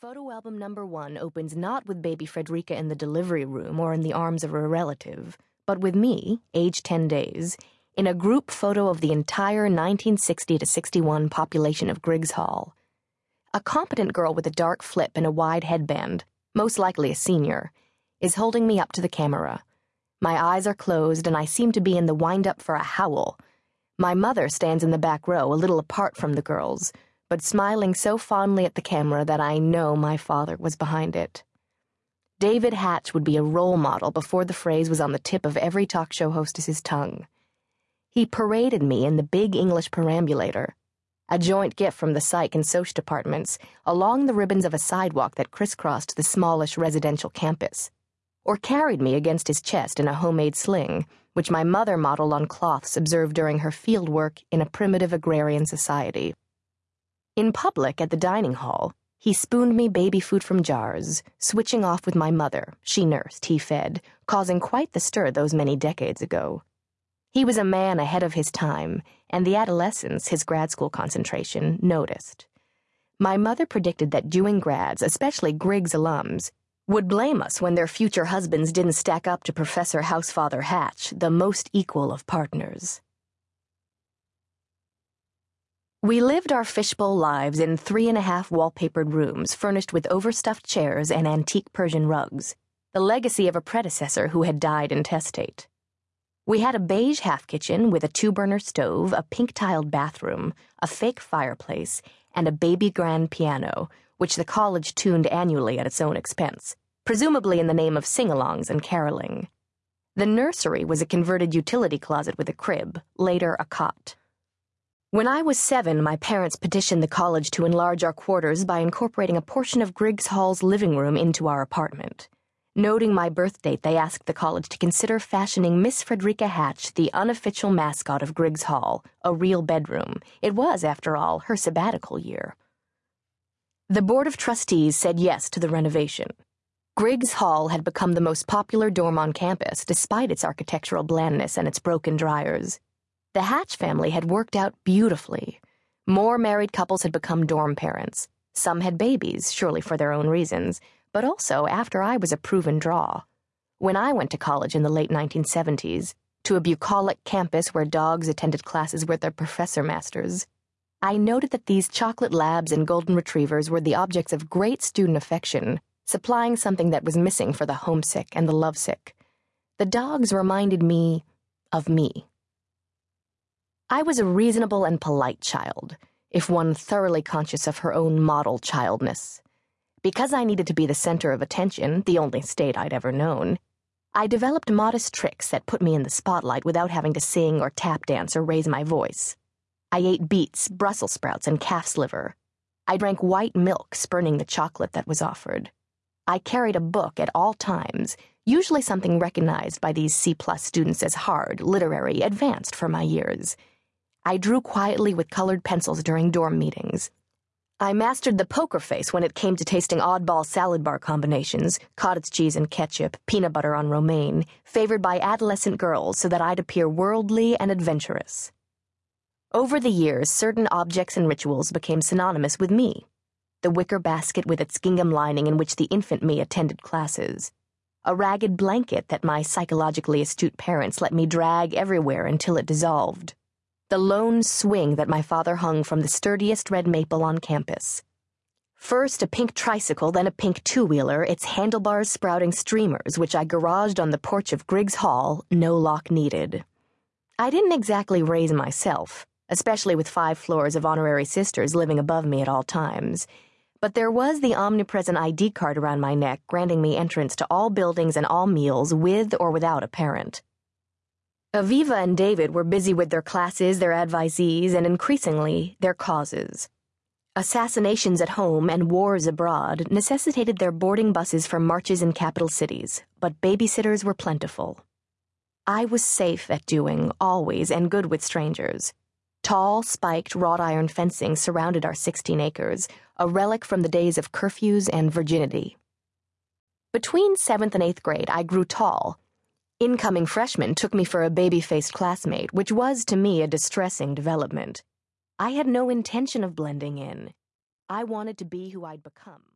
Photo album number one opens not with baby Frederica in the delivery room or in the arms of a relative, but with me, age 10 days, in a group photo of the entire 1960 to 61 population of Griggs Hall. A competent girl with a dark flip and a wide headband, most likely a senior, is holding me up to the camera. My eyes are closed and I seem to be in the wind up for a howl. My mother stands in the back row, a little apart from the girls but smiling so fondly at the camera that I know my father was behind it. David Hatch would be a role model before the phrase was on the tip of every talk show hostess's tongue. He paraded me in the big English perambulator, a joint gift from the psych and soc departments, along the ribbons of a sidewalk that crisscrossed the smallish residential campus, or carried me against his chest in a homemade sling, which my mother modeled on cloths observed during her field work in a primitive agrarian society. In public at the dining hall, he spooned me baby food from jars, switching off with my mother. She nursed, he fed, causing quite the stir those many decades ago. He was a man ahead of his time, and the adolescents, his grad school concentration, noticed. My mother predicted that Dewing grads, especially Griggs alums, would blame us when their future husbands didn't stack up to Professor Housefather Hatch, the most equal of partners. We lived our fishbowl lives in three and a half wallpapered rooms furnished with overstuffed chairs and antique Persian rugs, the legacy of a predecessor who had died intestate. We had a beige half kitchen with a two burner stove, a pink tiled bathroom, a fake fireplace, and a baby grand piano, which the college tuned annually at its own expense, presumably in the name of sing alongs and caroling. The nursery was a converted utility closet with a crib, later a cot. When I was seven, my parents petitioned the college to enlarge our quarters by incorporating a portion of Griggs Hall's living room into our apartment. Noting my birth date, they asked the college to consider fashioning Miss Frederica Hatch the unofficial mascot of Griggs Hall, a real bedroom. It was, after all, her sabbatical year. The Board of Trustees said yes to the renovation. Griggs Hall had become the most popular dorm on campus, despite its architectural blandness and its broken dryers. The Hatch family had worked out beautifully. More married couples had become dorm parents. Some had babies, surely for their own reasons, but also after I was a proven draw. When I went to college in the late 1970s, to a bucolic campus where dogs attended classes with their professor masters, I noted that these chocolate labs and golden retrievers were the objects of great student affection, supplying something that was missing for the homesick and the lovesick. The dogs reminded me of me. I was a reasonable and polite child, if one thoroughly conscious of her own model childness. Because I needed to be the center of attention, the only state I'd ever known, I developed modest tricks that put me in the spotlight without having to sing or tap dance or raise my voice. I ate beets, Brussels sprouts, and calf's liver. I drank white milk, spurning the chocolate that was offered. I carried a book at all times, usually something recognized by these C plus students as hard, literary, advanced for my years. I drew quietly with colored pencils during dorm meetings. I mastered the poker face when it came to tasting oddball salad bar combinations, cottage cheese and ketchup, peanut butter on romaine, favored by adolescent girls so that I'd appear worldly and adventurous. Over the years, certain objects and rituals became synonymous with me. The wicker basket with its gingham lining in which the infant me attended classes. A ragged blanket that my psychologically astute parents let me drag everywhere until it dissolved the lone swing that my father hung from the sturdiest red maple on campus. First a pink tricycle, then a pink two wheeler, its handlebars sprouting streamers, which I garaged on the porch of Griggs Hall, no lock needed. I didn't exactly raise myself, especially with five floors of honorary sisters living above me at all times. But there was the omnipresent ID card around my neck, granting me entrance to all buildings and all meals with or without a parent. Aviva and David were busy with their classes, their advisees, and increasingly, their causes. Assassinations at home and wars abroad necessitated their boarding buses for marches in capital cities, but babysitters were plentiful. I was safe at Dewing, always, and good with strangers. Tall, spiked wrought iron fencing surrounded our 16 acres, a relic from the days of curfews and virginity. Between seventh and eighth grade, I grew tall Incoming freshmen took me for a baby faced classmate, which was to me a distressing development. I had no intention of blending in. I wanted to be who I'd become.